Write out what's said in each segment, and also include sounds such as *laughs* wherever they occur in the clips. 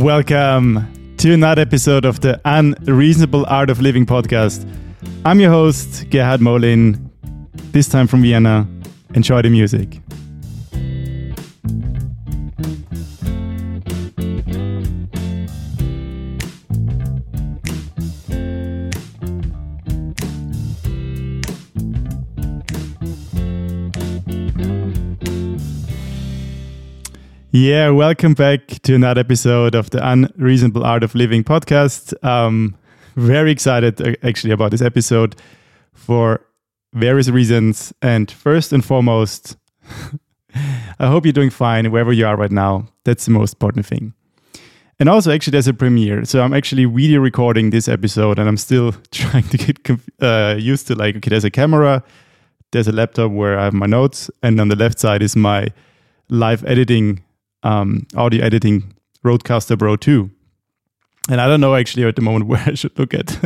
Welcome to another episode of the Unreasonable Art of Living podcast. I'm your host, Gerhard Molin, this time from Vienna. Enjoy the music. Yeah, welcome back to another episode of the Unreasonable Art of Living podcast. Um, very excited uh, actually about this episode for various reasons. And first and foremost, *laughs* I hope you're doing fine wherever you are right now. That's the most important thing. And also, actually, there's a premiere. So I'm actually video recording this episode and I'm still *laughs* trying to get uh, used to like, okay, there's a camera, there's a laptop where I have my notes, and on the left side is my live editing um, audio editing Rodecaster Pro 2. And I don't know actually at the moment *laughs* where I should look at.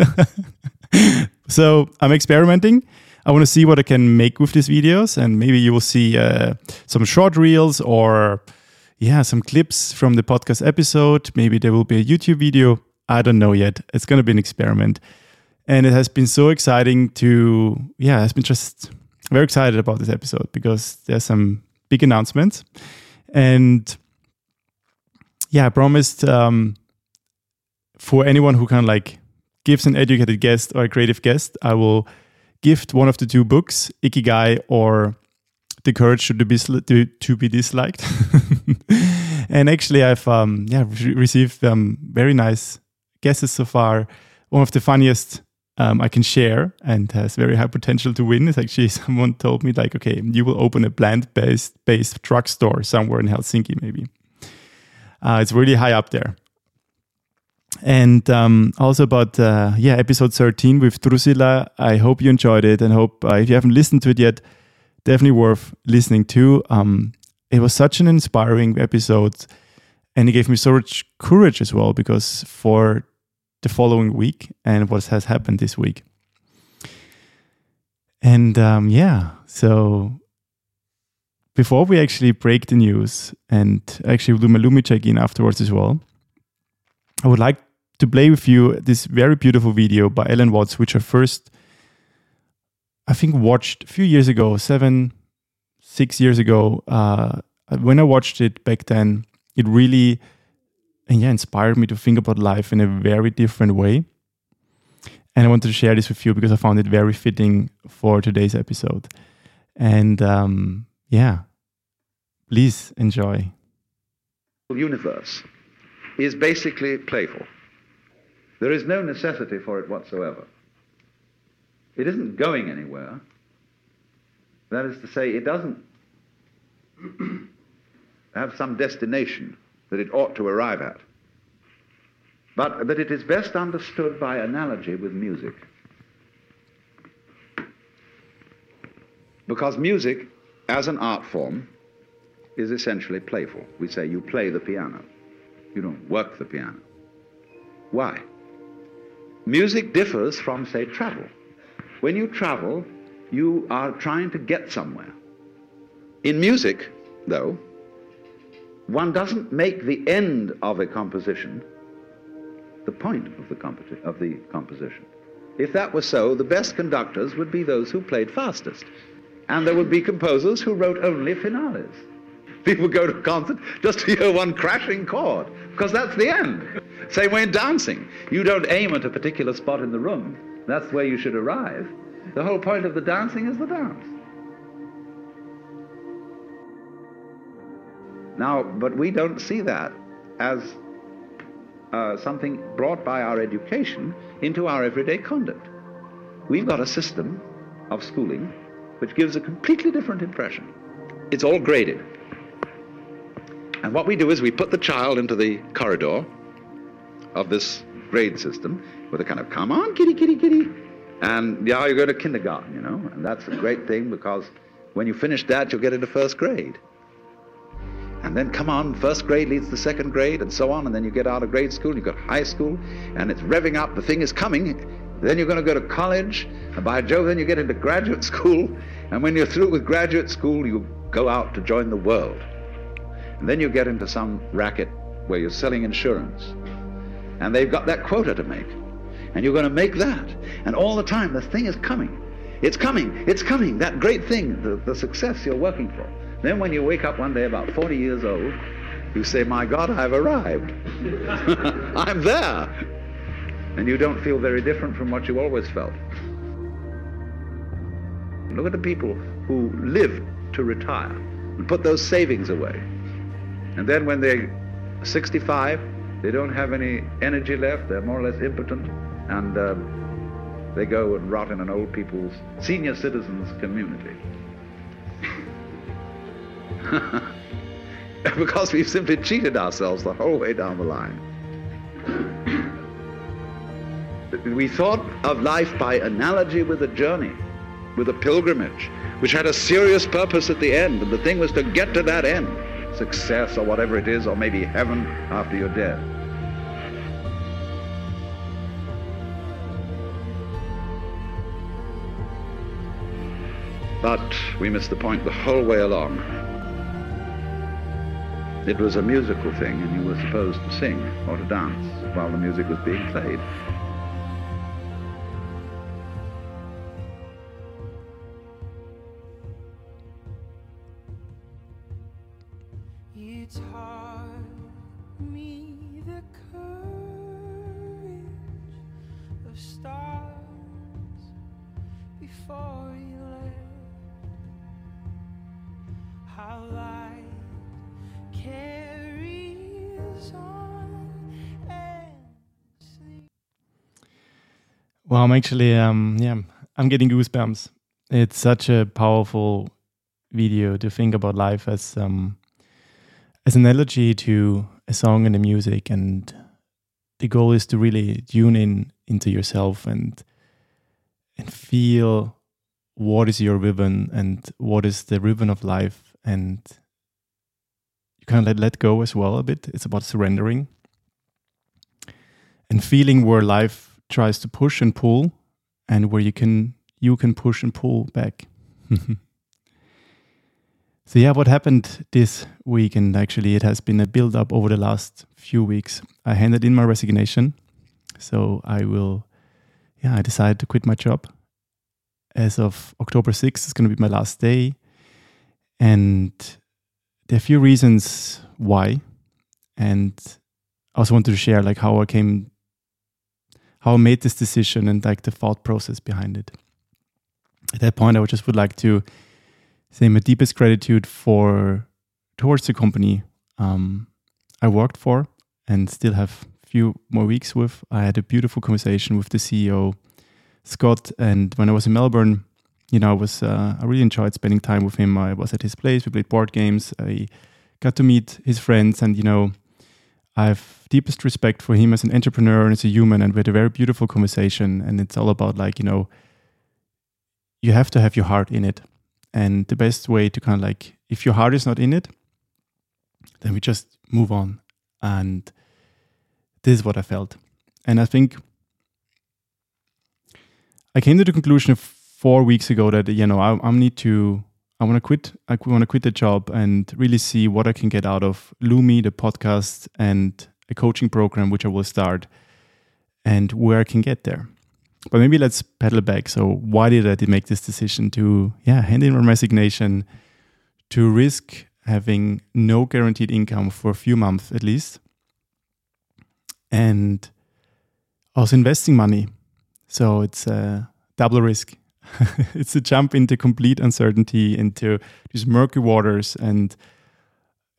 *laughs* so I'm experimenting. I want to see what I can make with these videos, and maybe you will see uh, some short reels or yeah, some clips from the podcast episode. Maybe there will be a YouTube video. I don't know yet. It's going to be an experiment, and it has been so exciting to yeah, I've been just very excited about this episode because there's some big announcements, and yeah, I promised um, for anyone who of like gives an educated guest or a creative guest, I will gift one of the two books, Ikigai or The Courage to be, to, to be Disliked. *laughs* and actually, I've um, yeah re- received um, very nice guesses so far. One of the funniest um, I can share and has very high potential to win is actually *laughs* someone told me like, okay, you will open a plant-based based drugstore somewhere in Helsinki, maybe. Uh, it's really high up there. And um, also about uh, yeah episode 13 with Drusilla. I hope you enjoyed it and hope uh, if you haven't listened to it yet, definitely worth listening to. Um, it was such an inspiring episode, and it gave me so much courage as well because for the following week and what has happened this week. And um, yeah, so before we actually break the news and actually do my lumii check in afterwards as well, I would like to play with you this very beautiful video by Alan Watts, which I first, I think, watched a few years ago, seven, six years ago. Uh, when I watched it back then, it really, and yeah, inspired me to think about life in a very different way. And I wanted to share this with you because I found it very fitting for today's episode. And um, yeah, please enjoy. Universe is basically playful. There is no necessity for it whatsoever. It isn't going anywhere. That is to say, it doesn't *clears throat* have some destination that it ought to arrive at. But that it is best understood by analogy with music. Because music as an art form, is essentially playful. We say you play the piano. You don't work the piano. Why? Music differs from, say, travel. When you travel, you are trying to get somewhere. In music, though, one doesn't make the end of a composition the point of the, of the composition. If that were so, the best conductors would be those who played fastest. And there would be composers who wrote only finales. People go to a concert just to hear one crashing chord, because that's the end. Same way in dancing. You don't aim at a particular spot in the room. That's where you should arrive. The whole point of the dancing is the dance. Now, but we don't see that as uh, something brought by our education into our everyday conduct. We've got a system of schooling which gives a completely different impression. It's all graded. And what we do is we put the child into the corridor of this grade system with a kind of, come on, kitty, kitty, kitty. And yeah, you go to kindergarten, you know, and that's a great thing because when you finish that, you'll get into first grade. And then come on, first grade leads to second grade and so on, and then you get out of grade school, you've got high school, and it's revving up, the thing is coming, then you're going to go to college, and by Jove, then you get into graduate *laughs* school, and when you're through with graduate school, you go out to join the world. And then you get into some racket where you're selling insurance, and they've got that quota to make, and you're going to make that, and all the time the thing is coming. It's coming, it's coming, that great thing, the, the success you're working for. Then when you wake up one day about 40 years old, you say, My God, I've arrived. *laughs* I'm there. And you don't feel very different from what you always felt. Look at the people who live to retire and put those savings away. And then when they're 65, they don't have any energy left, they're more or less impotent, and uh, they go and rot in an old people's senior citizens community. *laughs* because we've simply cheated ourselves the whole way down the line. We thought of life by analogy with a journey, with a pilgrimage, which had a serious purpose at the end, and the thing was to get to that end, success or whatever it is, or maybe heaven after you're dead. But we missed the point the whole way along. It was a musical thing, and you were supposed to sing or to dance while the music was being played. I'm actually, um, yeah, I'm getting goosebumps. It's such a powerful video to think about life as um, as an analogy to a song and a music, and the goal is to really tune in into yourself and and feel what is your ribbon and what is the ribbon of life, and you kind of let let go as well a bit. It's about surrendering and feeling where life tries to push and pull and where you can you can push and pull back. *laughs* So yeah what happened this week and actually it has been a build up over the last few weeks. I handed in my resignation so i will yeah i decided to quit my job. As of october 6th is going to be my last day. And there are a few reasons why. And i also wanted to share like how i came how I made this decision and like the thought process behind it. At that point, I would just would like to say my deepest gratitude for towards the company um, I worked for and still have a few more weeks with. I had a beautiful conversation with the CEO Scott, and when I was in Melbourne, you know, I was uh, I really enjoyed spending time with him. I was at his place. We played board games. I got to meet his friends, and you know, I have deepest respect for him as an entrepreneur and as a human, and we had a very beautiful conversation. And it's all about like you know, you have to have your heart in it, and the best way to kind of like if your heart is not in it, then we just move on. And this is what I felt, and I think I came to the conclusion four weeks ago that you know I, I need to I want to quit. I want to quit the job and really see what I can get out of lumii, the podcast, and a coaching program which I will start, and where I can get there. But maybe let's pedal back. So why did I make this decision to yeah hand in my resignation, to risk having no guaranteed income for a few months at least, and also investing money. So it's a double risk *laughs* it's a jump into complete uncertainty, into these murky waters, and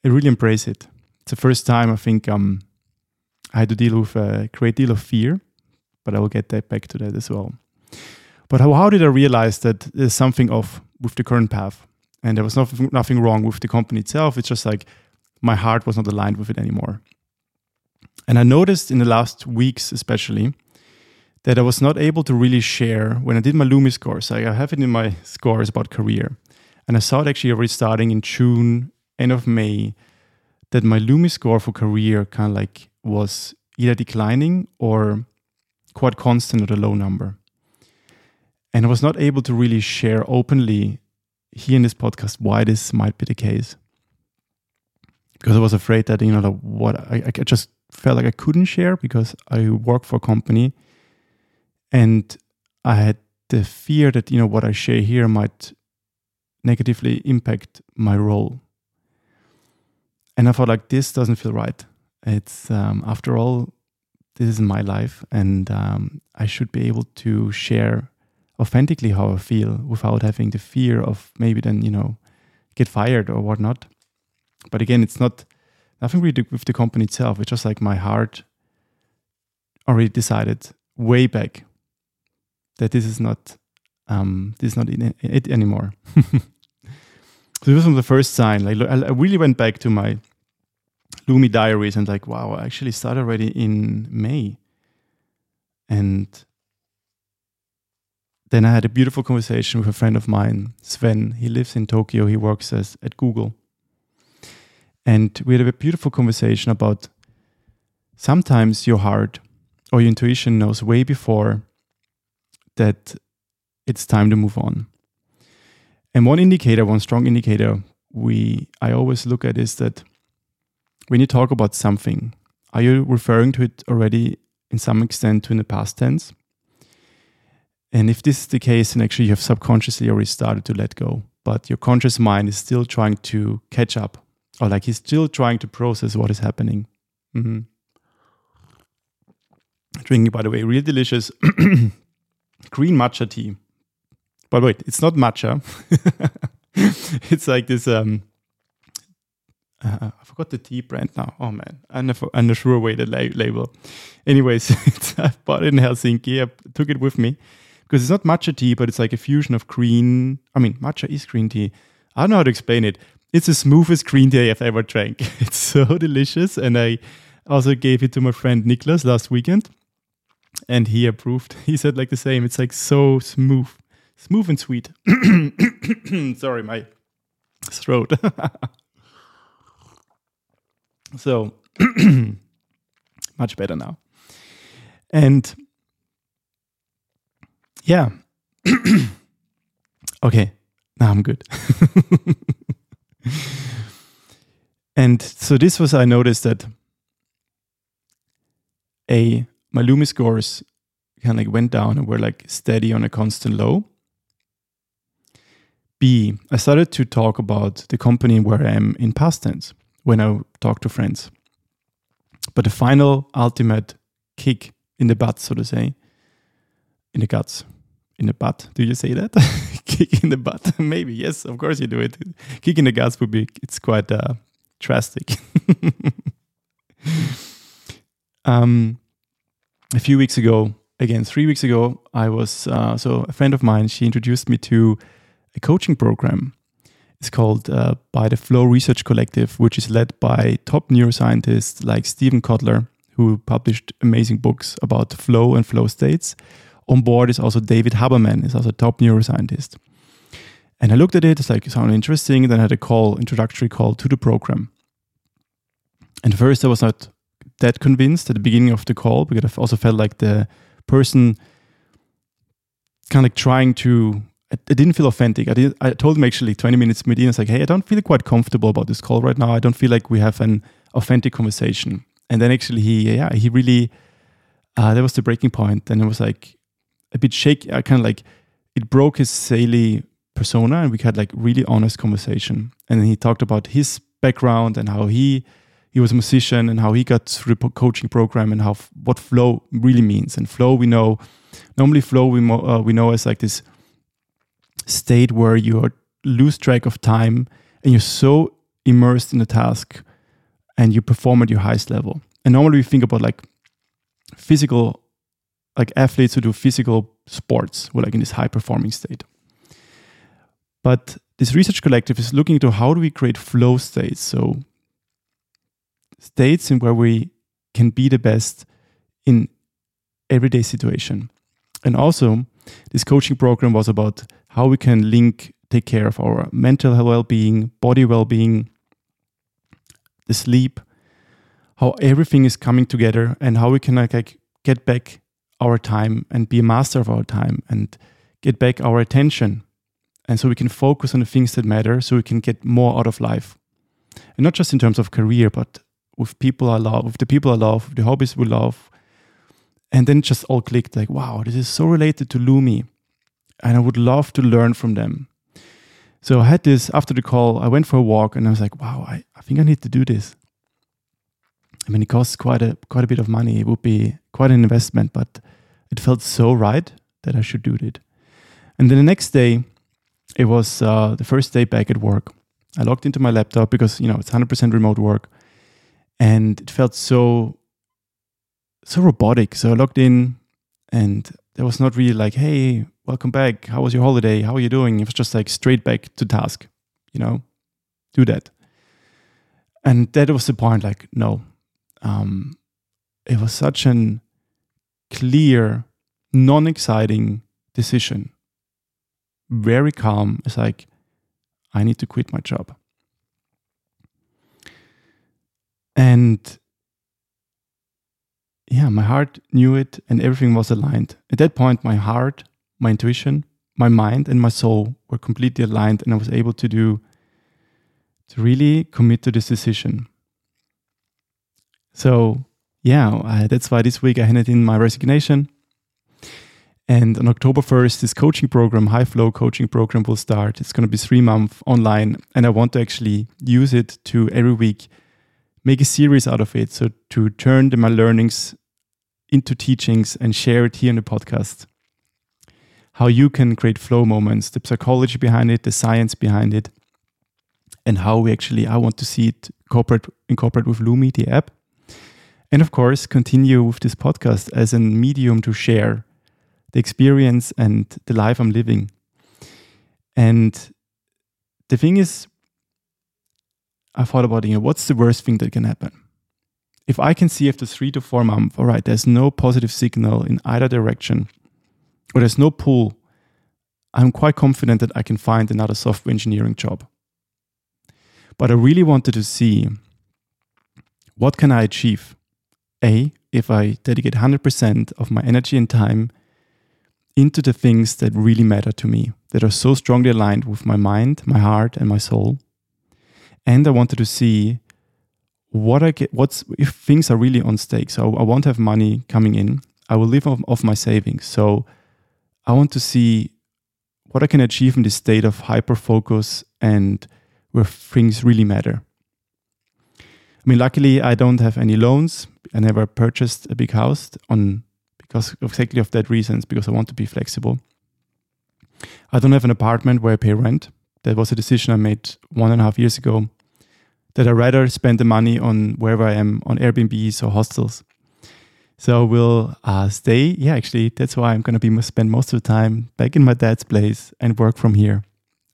I really embrace it. It's the first time I think um, I had to deal with a great deal of fear, but I will get that back to that as well. But how, how did I realize that there's something off with the current path? And there was nothing, nothing wrong with the company itself. It's just like my heart was not aligned with it anymore. And I noticed in the last weeks, especially, that I was not able to really share when I did my lumii scores. I have it in my scores about career. And I saw it actually already starting in June, end of May, that my lumii score for career kind of like was either declining or quite constant at a low number. And I was not able to really share openly here in this podcast why this might be the case. because I was afraid that you know what I, I just felt like I couldn't share because I work for a company, and I had the fear that you know what I share here might negatively impact my role. And I thought like this doesn't feel right. It's um, after all, this is my life, and um, I should be able to share authentically how I feel without having the fear of maybe then you know get fired or whatnot. But again, it's not nothing really with the company itself. It's just like my heart already decided way back that this is not um, this is not it anymore. *laughs* so this was the first sign. Like I I really went back to my lumii diaries and like, wow, I actually started already in May, and then I had a beautiful conversation with a friend of mine, Sven. He lives in Tokyo. He works as at Google, and we had a beautiful conversation about sometimes your heart or your intuition knows way before that it's time to move on. And one indicator, one strong indicator we I always look at is that when you talk about something, are you referring to it already in some extent to in the past tense? And if this is the case, then actually you have subconsciously already started to let go, but your conscious mind is still trying to catch up, or like he's still trying to process what is happening. Mm-hmm. Drinking, by the way, really delicious *clears throat* green matcha tea. But wait, it's not matcha. *laughs* it's like this. Um, uh, I forgot the tea brand now. Oh man, I never, I never threw away the la- label. Anyways, *laughs* I bought it in Helsinki. I took it with me because it's not matcha tea, but it's like a fusion of green. I mean, matcha is green tea. I don't know how to explain it. It's the smoothest green tea I've ever drank. *laughs* It's so delicious, and I also gave it to my friend Niklas last weekend, and he approved. *laughs* He said like the same. It's like so smooth, smooth and sweet. *coughs* Sorry, my throat. *laughs* so *coughs* much better now. And yeah. *coughs* okay. Now I'm good. *laughs* and so this was I noticed that A my lumii scores kind of like went down and were like steady on a constant low. B, I started to talk about the company where I am in past tense when I talk to friends. But the final ultimate kick in the butt, so to say, in the guts, in the butt. Do you say that? *laughs* kick in the butt? *laughs* Maybe. Yes, of course you do it. Kick in the guts would be, it's quite uh, drastic. *laughs* um, a few weeks ago, again, three weeks ago, I was, uh, so a friend of mine, she introduced me to a coaching program. It's called uh, By the Flow Research Collective, which is led by top neuroscientists like Steven Kotler, who published amazing books about flow and flow states. On board is also David Haberman, is also a top neuroscientist. And I looked at it, it's like, it sounded interesting. Then I had a call, introductory call to the program. And first, I was not that convinced at the beginning of the call because I also felt like the person kind of like trying to I, didn't feel authentic. I did I told him actually 20 minutes mid-in. I was like, hey, I don't feel quite comfortable about this call right now. I don't feel like we have an authentic conversation. And then actually he yeah, he really uh, that was the breaking point. And it was like a bit shaky. I kind of like it broke his Saley persona and we had like really honest conversation. And then he talked about his background and how he he was a musician and how he got through the coaching program and how what flow really means. And flow, we know normally flow we uh, we know as like this state where you lose track of time and you're so immersed in the task and you perform at your highest level. And normally we think about like physical, like athletes who do physical sports, who are like in this high performing state. But this research collective is looking into how do we create flow states. So states in where we can be the best in everyday situation. And also, this coaching program was about how we can link, take care of our mental well-being, body well-being, the sleep, how everything is coming together, and how we can like, like get back our time and be a master of our time and get back our attention, and so we can focus on the things that matter, so we can get more out of life. and not just in terms of career, but with people I love, with the people I love, with the hobbies we love. And then just all clicked like, wow, this is so related to lumii. And I would love to learn from them. So I had this after the call, I went for a walk and I was like, wow, I, I think I need to do this. I mean, it costs quite a quite a bit of money. It would be quite an investment, but it felt so right that I should do it. And then the next day, it was uh, the first day back at work. I logged into my laptop because you know it's 100% remote work, and it felt so so robotic. So I logged in, and there was not really like, "Hey, welcome back. How was your holiday? How are you doing?" It was just like straight back to task. You know, do that. And that was the point. Like, no, um, it was such an clear, non-exciting decision. Very calm. It's like, I need to quit my job. And yeah, my heart knew it and everything was aligned. At that point, my heart, my intuition, my mind, and my soul were completely aligned, and I was able to do, to really commit to this decision. So, yeah, I, that's why this week I handed in my resignation. And on October 1st, this coaching program, High Flow coaching program, will start. It's going to be three months online. And I want to actually use it to every week make a series out of it. So to turn the, my learnings into teachings and share it here in the podcast. How you can create flow moments, the psychology behind it, the science behind it, and how we actually, I want to see it incorporate, incorporate with lumii, the app. And of course, continue with this podcast as a medium to share the experience and the life I'm living. And the thing is, I thought about, you know, what's the worst thing that can happen? If I can see after three to four months, all right, there's no positive signal in either direction, or there's no pull, I'm quite confident that I can find another software engineering job. But I really wanted to see what can I achieve? A, if I dedicate 100% of my energy and time into the things that really matter to me, that are so strongly aligned with my mind, my heart, and my soul. And I wanted to see what I get, what's if things are really on stake. So I won't have money coming in. I will live off, off my savings. So I want to see what I can achieve in this state of hyper focus and where things really matter. I mean, luckily, I don't have any loans. I never purchased a big house on because exactly of that reasons, because I want to be flexible. I don't have an apartment where I pay rent. That was a decision I made one and a half years ago. That I rather spend the money on wherever I am on Airbnbs or hostels. So we'll uh, stay. Yeah, actually, that's why I'm going to be spend most of the time back in my dad's place and work from here.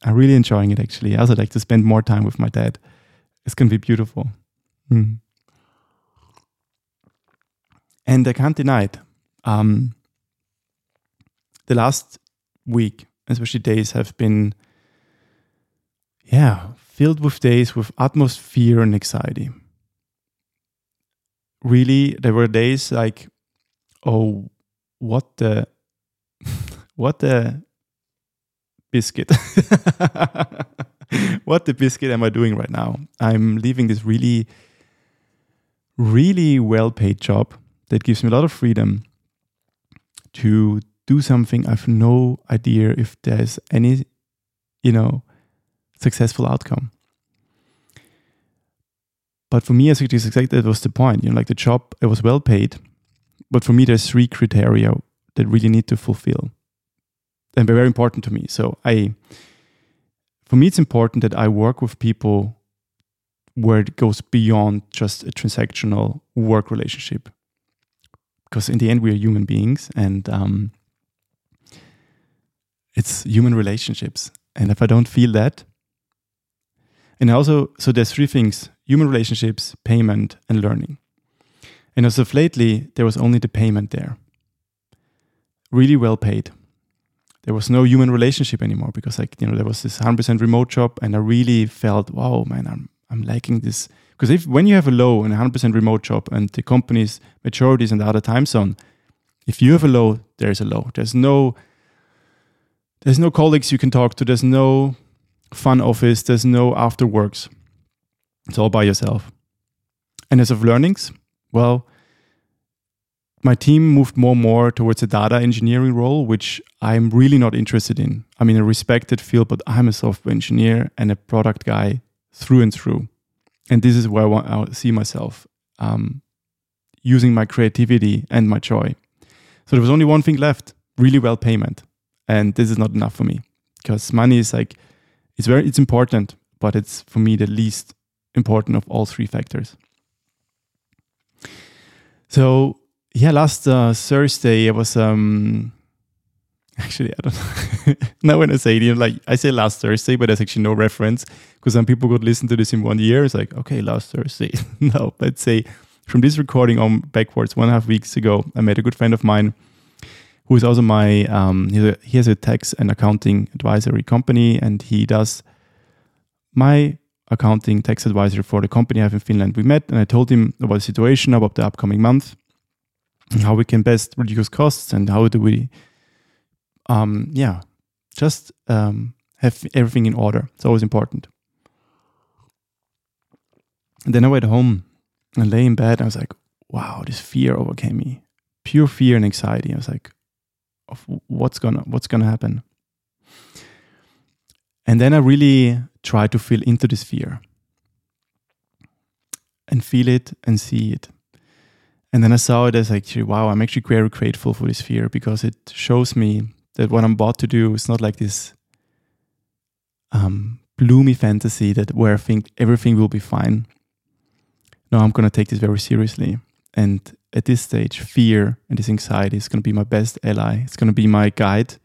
I'm really enjoying it. Actually, I also like to spend more time with my dad. It's going to be beautiful. Mm. And I can't deny it. Um, the last week, especially days, have been, yeah, filled with days with utmost fear and anxiety. Really, there were days like, oh, what the, *laughs* what the biscuit? *laughs* what the biscuit am I doing right now? I'm leaving this really, really well paid job that gives me a lot of freedom to do something I have no idea if there's any, you know, successful outcome. But for me, as it is exactly that was the point. You know, like the job, it was well paid, but for me, there's three criteria that really need to fulfill, and they're very important to me. So I, for me, it's important that I work with people where it goes beyond just a transactional work relationship because in the end we are human beings and um, it's human relationships and if i don't feel that and also so there's three things human relationships payment and learning and as of lately there was only the payment there really well paid there was no human relationship anymore because like you know there was this 100% remote job and i really felt wow man i'm i'm lacking this because if when you have a low and 100% remote job and the company's majority is in the other time zone, if you have a low, there's a low. There's no there's no colleagues you can talk to. There's no fun office. There's no after works. It's all by yourself. And as of learnings, well, my team moved more and more towards a data engineering role, which I'm really not interested in. I'm in a respected field, but I'm a software engineer and a product guy through and through. And this is where I, want, I see myself um, using my creativity and my joy. So there was only one thing left really well payment. And this is not enough for me because money is like, it's very, it's important, but it's for me the least important of all three factors. So yeah, last uh, Thursday I was um *laughs* actually I don't *laughs* know. now when I say it, like I say last Thursday, but there's actually no reference because some people could listen to this in one year. It's like okay, last Thursday. *laughs* no, let's say from this recording on backwards, one and a half weeks ago, I met a good friend of mine who is also my um, he has a tax and accounting advisory company, and he does my accounting tax advisor for the company I have in Finland. We met, and I told him about the situation, about the upcoming month, how we can best reduce costs, and how do we, um, yeah, just um, have everything in order. It's always important. And then I went home and lay in bed. And I was like, wow, this fear overcame me. Pure fear and anxiety. I was like, of what's gonna what's gonna happen. And then I really tried to feel into this fear and feel it and see it. And then I saw it as actually, wow, I'm actually very grateful for this fear because it shows me that what I'm about to do is not like this um, gloomy fantasy that where I think everything will be fine. No, I'm going to take this very seriously. And at this stage, fear and this anxiety is going to be my best ally. It's going to be my guide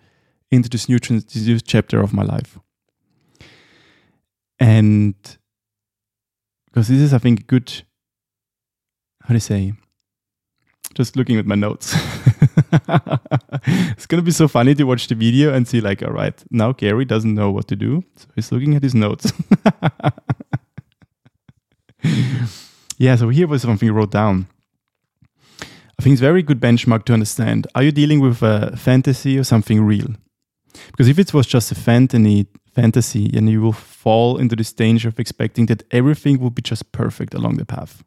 into this new, trans- this new chapter of my life. And because this is, I think, good, how do you say, just looking at my notes. *laughs* it's going to be so funny to watch the video and see, like, all right, now Gary doesn't know what to do. So he's looking at his notes. *laughs* yeah, so here was something wrote down. I think it's a very good benchmark to understand. Are you dealing with a fantasy or something real? Because if it was just a fantasy, fantasy, then you will fall into this danger of expecting that everything will be just perfect along the path.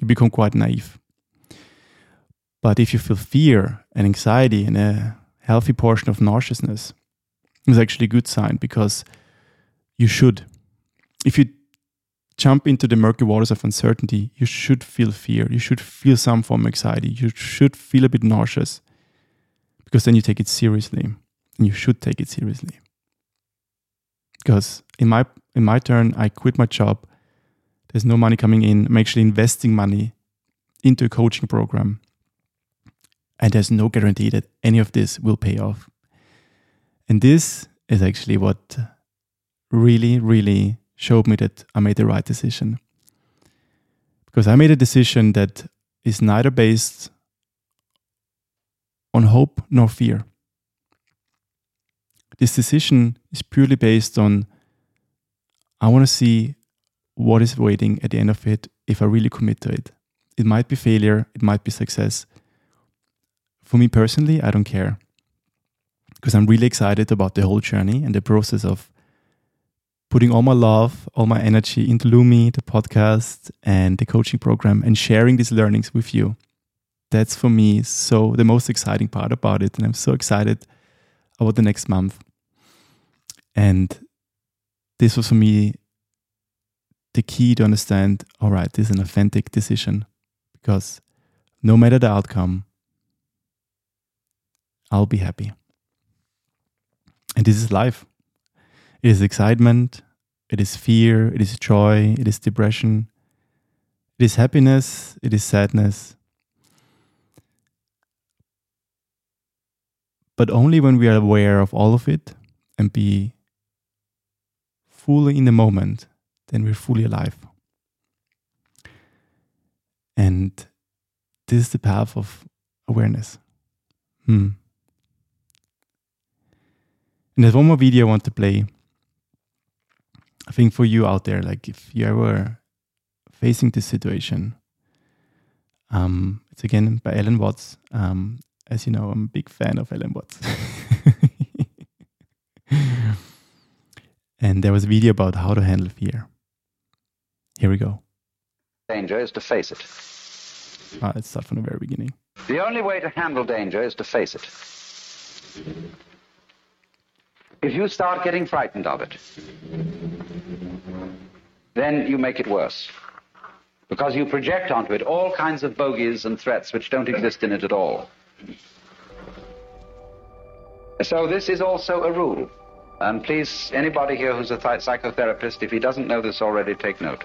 You become quite naive. But if you feel fear and anxiety and a healthy portion of nauseousness, it's actually a good sign because you should. If you jump into the murky waters of uncertainty, you should feel fear. You should feel some form of anxiety. You should feel a bit nauseous because then you take it seriously. And you should take it seriously. Because in my in my turn, I quit my job. There's no money coming in. I'm actually investing money into a coaching program. And there's no guarantee that any of this will pay off. And this is actually what really, really showed me that I made the right decision. Because I made a decision that is neither based on hope nor fear. This decision is purely based on I want to see what is waiting at the end of it if I really commit to it. It might be failure, it might be success. For me personally, I don't care because I'm really excited about the whole journey and the process of putting all my love, all my energy into lumii, the podcast, and the coaching program, and sharing these learnings with you. That's for me so the most exciting part about it, and I'm so excited about the next month. And this was for me the key to understand all right, this is an authentic decision because no matter the outcome, I'll be happy. And this is life. It is excitement, it is fear, it is joy, it is depression, it is happiness, it is sadness. But only when we are aware of all of it and be fully in the moment, then we're fully alive. And this is the path of awareness. Hmm. And there's one more video I want to play. I think for you out there, like if you ever facing this situation, um, it's again by Alan Watts. Um, as you know, I'm a big fan of Alan Watts. *laughs* and there was a video about how to handle fear. Here we go. Danger is to face it. Uh, let's start from the very beginning. The only way to handle danger is to face it. If you start getting frightened of it, then you make it worse. Because you project onto it all kinds of bogies and threats which don't exist in it at all. So this is also a rule. And please, anybody here who's a th- psychotherapist, if he doesn't know this already, take note.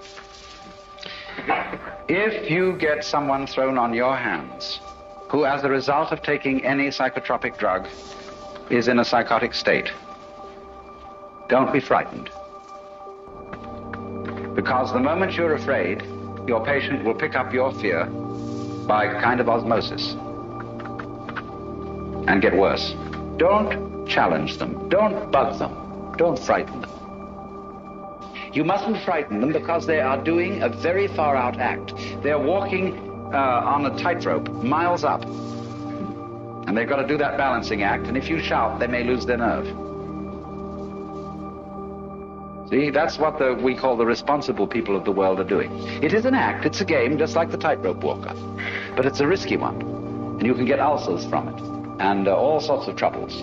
If you get someone thrown on your hands who, as a result of taking any psychotropic drug, is in a psychotic state, don't be frightened. Because the moment you're afraid, your patient will pick up your fear by kind of osmosis and get worse. Don't challenge them. Don't bug them. Don't frighten them. You mustn't frighten them because they are doing a very far out act. They're walking uh, on a tightrope, miles up. And they've got to do that balancing act, and if you shout, they may lose their nerve. See, that's what the, we call the responsible people of the world are doing. It is an act, it's a game, just like the tightrope walker. But it's a risky one. And you can get ulcers from it, and uh, all sorts of troubles.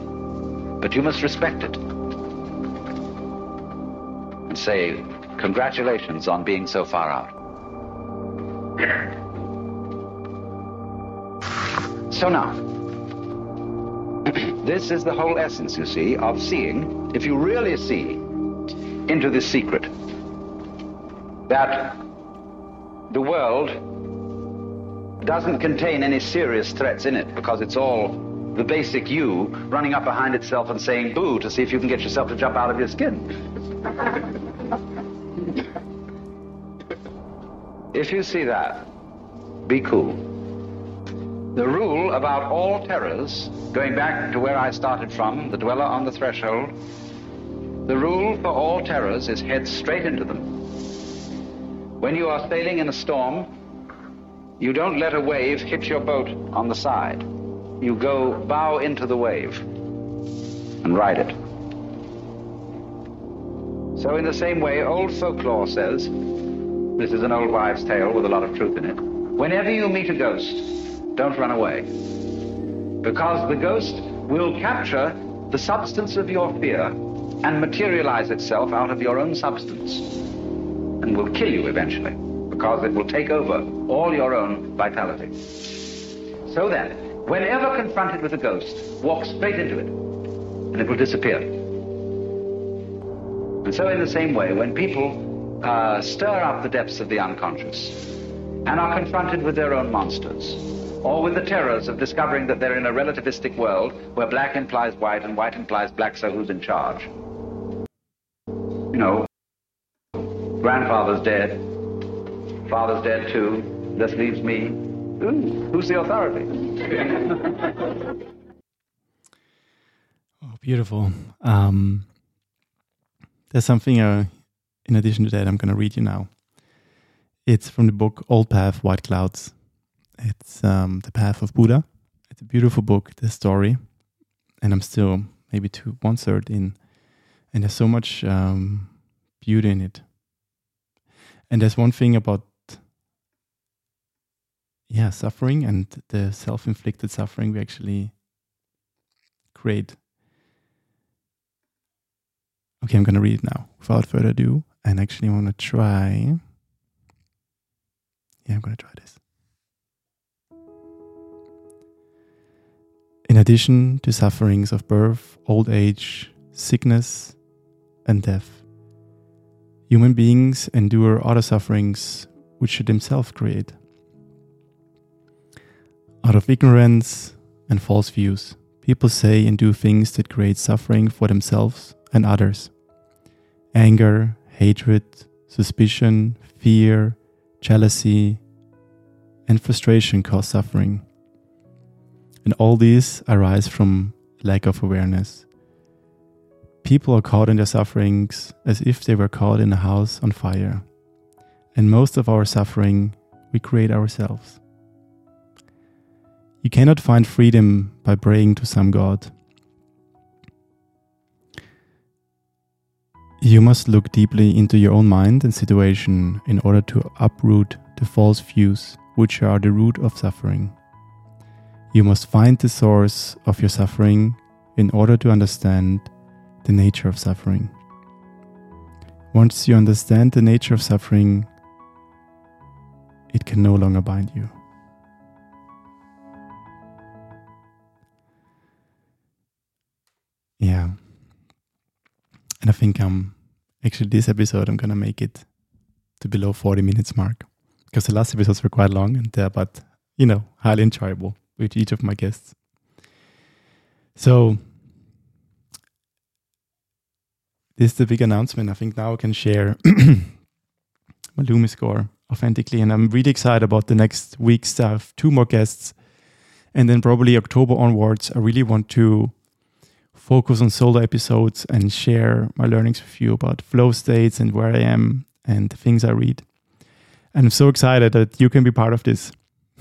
But you must respect it. And say, congratulations on being so far out. So now, *clears throat* this is the whole essence, you see, of seeing, if you really see into this secret, that the world doesn't contain any serious threats in it because it's all the basic you running up behind itself and saying boo to see if you can get yourself to jump out of your skin. *laughs* if you see that, be cool. The rule about all terrors, going back to where I started from, the dweller on the threshold, the rule for all terrors is head straight into them. When you are sailing in a storm, you don't let a wave hit your boat on the side. You go bow into the wave and ride it. So, in the same way, old folklore says this is an old wives' tale with a lot of truth in it. Whenever you meet a ghost, don't run away. Because the ghost will capture the substance of your fear and materialize itself out of your own substance and will kill you eventually because it will take over all your own vitality. So then, whenever confronted with a ghost, walk straight into it and it will disappear. And so, in the same way, when people uh, stir up the depths of the unconscious and are confronted with their own monsters, or with the terrors of discovering that they're in a relativistic world where black implies white and white implies black, so who's in charge? Know, grandfather's dead, father's dead too, this leaves me. Ooh, who's the authority? *laughs* Oh, beautiful. Um, there's something, uh, in addition to that, I'm going to read you now. It's from the book Old Path, White Clouds. It's um, The Path of Buddha. It's a beautiful book, the story. And I'm still maybe to one third in. And there's so much um, beauty in it. And there's one thing about yeah, suffering and the self-inflicted suffering we actually create. Okay, I'm gonna read it now without further ado, and actually I want to try. Yeah, I'm gonna try this. In addition to sufferings of birth, old age, sickness, and death, human beings endure other sufferings which they themselves create. Out of ignorance and false views, people say and do things that create suffering for themselves and others. Anger, hatred, suspicion, fear, jealousy, and frustration cause suffering. And all these arise from lack of awareness. People are caught in their sufferings as if they were caught in a house on fire. And most of our suffering we create ourselves. You cannot find freedom by praying to some God. You must look deeply into your own mind and situation in order to uproot the false views which are the root of suffering. You must find the source of your suffering in order to understand the nature of suffering. Once you understand the nature of suffering, it can no longer bind you. Yeah. And I think um actually this episode I'm gonna make it to below 40 minutes mark. Because the last episodes were quite long and they're but you know, highly enjoyable with each of my guests. So this is the big announcement. I think now I can share *clears throat* my lumii score authentically, and I'm really excited about the next weeks. Have two more guests, and then probably October onwards, I really want to focus on solo episodes and share my learnings with you about flow states and where I am and the things I read. And I'm so excited that you can be part of this.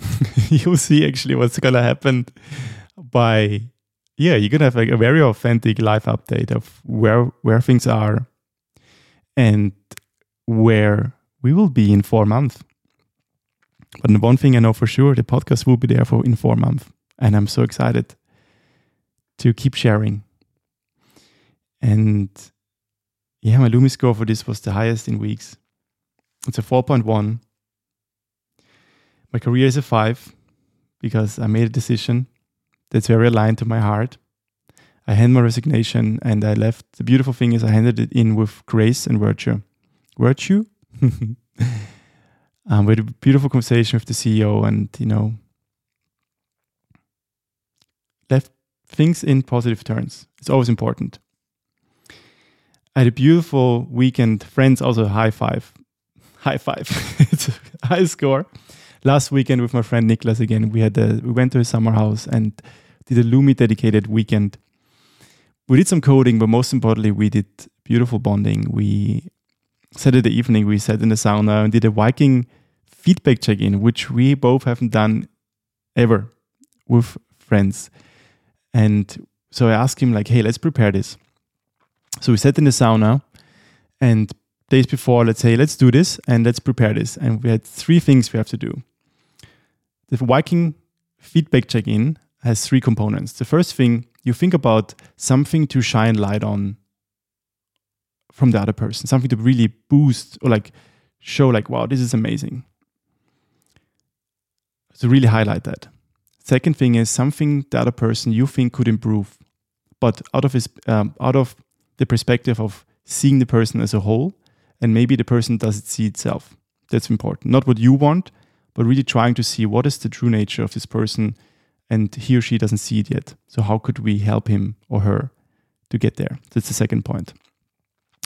*laughs* You'll see actually what's gonna happen by yeah, you're gonna have like a very authentic life update of where where things are and where we will be in four months. But the one thing I know for sure, the podcast will be there for in four months, and I'm so excited to keep sharing. And yeah, my lumii score for this was the highest in weeks. It's a 4.1. My career is a five because I made a decision that's very aligned to my heart. I hand my resignation and I left. The beautiful thing is I handed it in with grace and virtue. Virtue? *laughs* um, we had a beautiful conversation with the CEO and, you know, left things in positive turns. It's always important. I had a beautiful weekend. Friends also high five. *laughs* High five. it's *laughs* a high score. Last weekend with my friend Niklas again, we had a, we went to his summer house and did a lumii dedicated weekend. We did some coding, but most importantly, we did beautiful bonding. We Saturday evening we sat in the sauna and did a Viking feedback check-in, which we both haven't done ever with friends. And so I asked him like, "Hey, let's prepare this." So we sat in the sauna, and days before, let's say, let's do this and let's prepare this. And we had three things we have to do. The Viking feedback check-in has three components. The first thing, you think about something to shine light on from the other person, something to really boost or like show like, wow, this is amazing. So really highlight that. Second thing is something the other person you think could improve, but out of his um, out of the perspective of seeing the person as a whole, and maybe the person doesn't see itself. That's important. Not what you want, but really trying to see what is the true nature of this person, and he or she doesn't see it yet. So how could we help him or her to get there? That's the second point.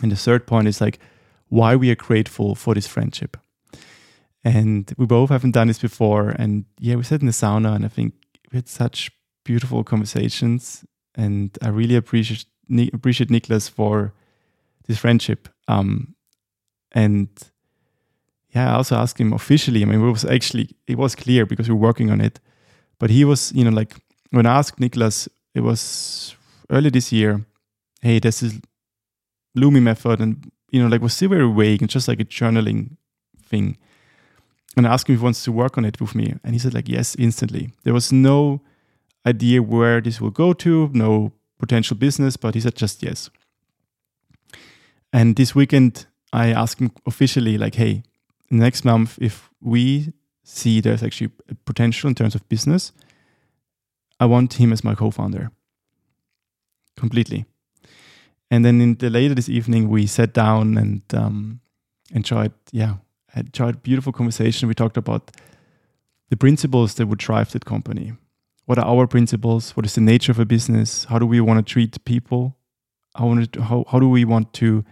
And the third point is like why we are grateful for this friendship. And we both haven't done this before. And yeah, we sat in the sauna and I think we had such beautiful conversations. And I really appreciate appreciate Niklas for this friendship. Um, and yeah, I also asked him officially. I mean, it was actually it was clear because we were working on it. But he was, you know, like when I asked Niklas, it was early this year. Hey, this is lumii method, and you know, like was still very vague and just like a journaling thing. And I asked him if he wants to work on it with me, and he said like yes, instantly. There was no idea where this will go to, no potential business, but he said just yes. And this weekend, I asked him officially, like, hey, next month, if we see there's actually potential in terms of business, I want him as my co-founder. Completely. And then in the later this evening, we sat down and um, enjoyed, yeah, enjoyed beautiful conversation. We talked about the principles that would drive that company. What are our principles? What is the nature of a business? How do we want to treat people? How, how, how do we want to,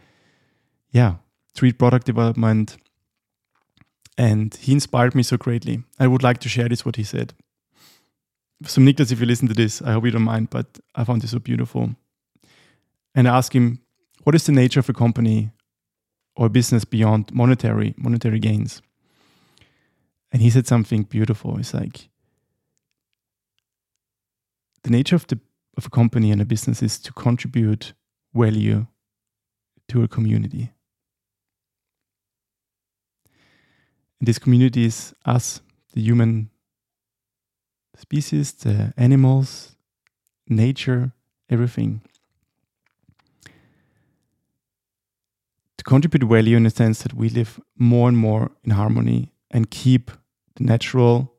yeah, treat product development? And he inspired me so greatly. I would like to share this, what he said. So, Niklas, if you listen to this, I hope you don't mind, but I found this so beautiful. And I asked him, what is the nature of a company or business beyond monetary monetary gains? And he said something beautiful. It's like the nature of the of a company and a business is to contribute value to a community. Community is us, the human species, the animals, nature, everything. To contribute value in the sense that we live more and more in harmony and keep the natural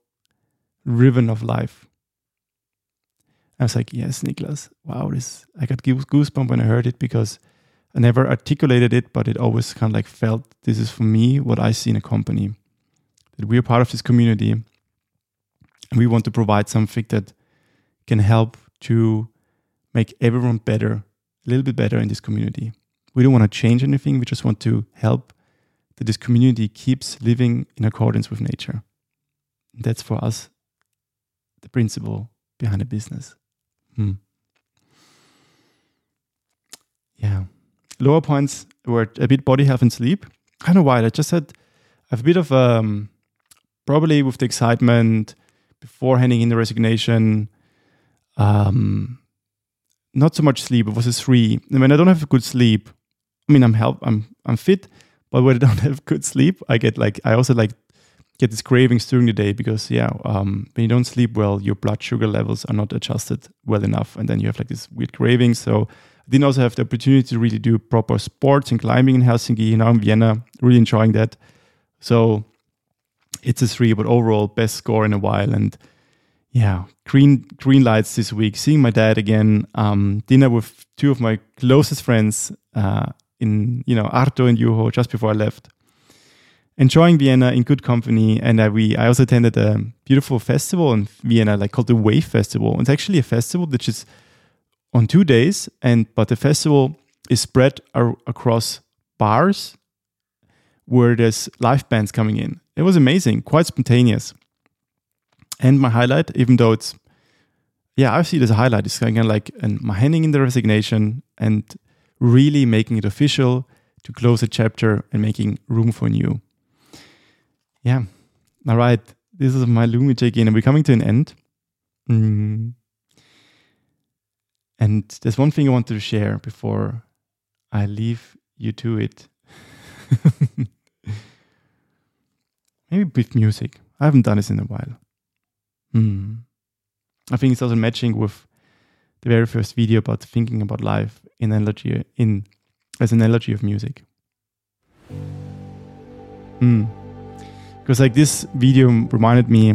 rhythm of life. I was like, yes, Niklas, wow, this I got goose- goosebump when I heard it because I never articulated it, but it always kind of like felt this is for me what I see in a company. That we are part of this community and we want to provide something that can help to make everyone better, a little bit better in this community. We don't want to change anything, we just want to help that this community keeps living in accordance with nature. That's for us the principle behind the business. Hmm. Yeah. Lower points were a bit body health and sleep. I don't know why. I just had I have a bit of um, probably with the excitement before handing in the resignation. Um, not so much sleep. It was a three. And when I don't have a good sleep, I mean, I'm help. I'm I'm fit, but when I don't *laughs* have good sleep, I get like I also like get these cravings during the day because yeah, um, when you don't sleep well, your blood sugar levels are not adjusted well enough, and then you have like this weird cravings. So I didn't also have the opportunity to really do proper sports and climbing in Helsinki. Now in Vienna, really enjoying that. So it's a three, but overall best score in a while. And yeah, green green lights this week. Seeing my dad again. Um, dinner with two of my closest friends uh, in you know Arto and Juho just before I left. Enjoying Vienna in good company, and uh, we I also attended a beautiful festival in Vienna, like called the Wave Festival. It's actually a festival which is on two days, and but the festival is spread ar- across bars where there's live bands coming in. It was amazing, quite spontaneous. And my highlight, even though it's yeah, I see it as a highlight. It's kind of like an, my handing in the resignation and really making it official to close a chapter and making room for new. Yeah. All right. This is my lumii check in, and we're coming to an end. Mm. And there's one thing I want to share before I leave you to it. *laughs* Maybe with music. I haven't done this in a while. Hmm. I think it's also matching with the very first video about thinking about life in analogy in as an analogy of music. Hmm. Because like this video reminded me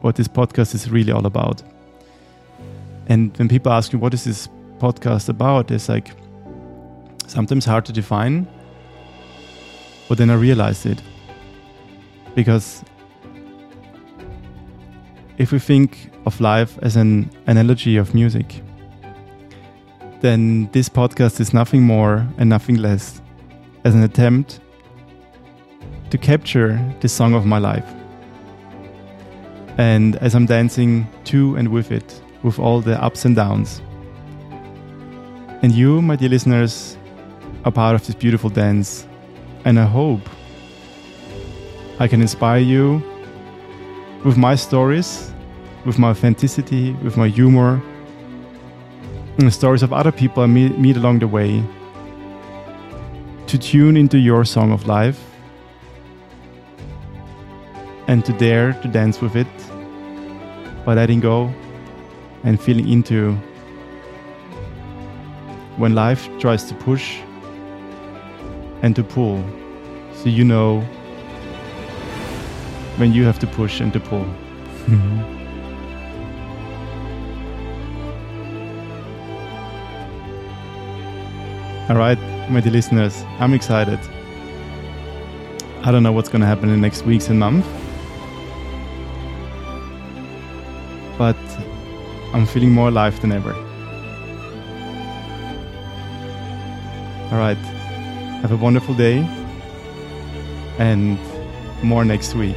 what this podcast is really all about. And when people ask me what is this podcast about, it's like sometimes hard to define. But then I realized it. Because if we think of life as an analogy of music, then this podcast is nothing more and nothing less as an attempt to capture the song of my life. And as I'm dancing to and with it, with all the ups and downs. And you, my dear listeners, are part of this beautiful dance. And I hope. I can inspire you with my stories, with my authenticity, with my humor, and the stories of other people I meet, meet along the way to tune into your song of life and to dare to dance with it by letting go and feeling into when life tries to push and to pull so you know when you have to push and to pull. Mm-hmm. All right, my dear listeners, I'm excited. I don't know what's going to happen in the next weeks and months, but I'm feeling more alive than ever. All right, have a wonderful day and more next week.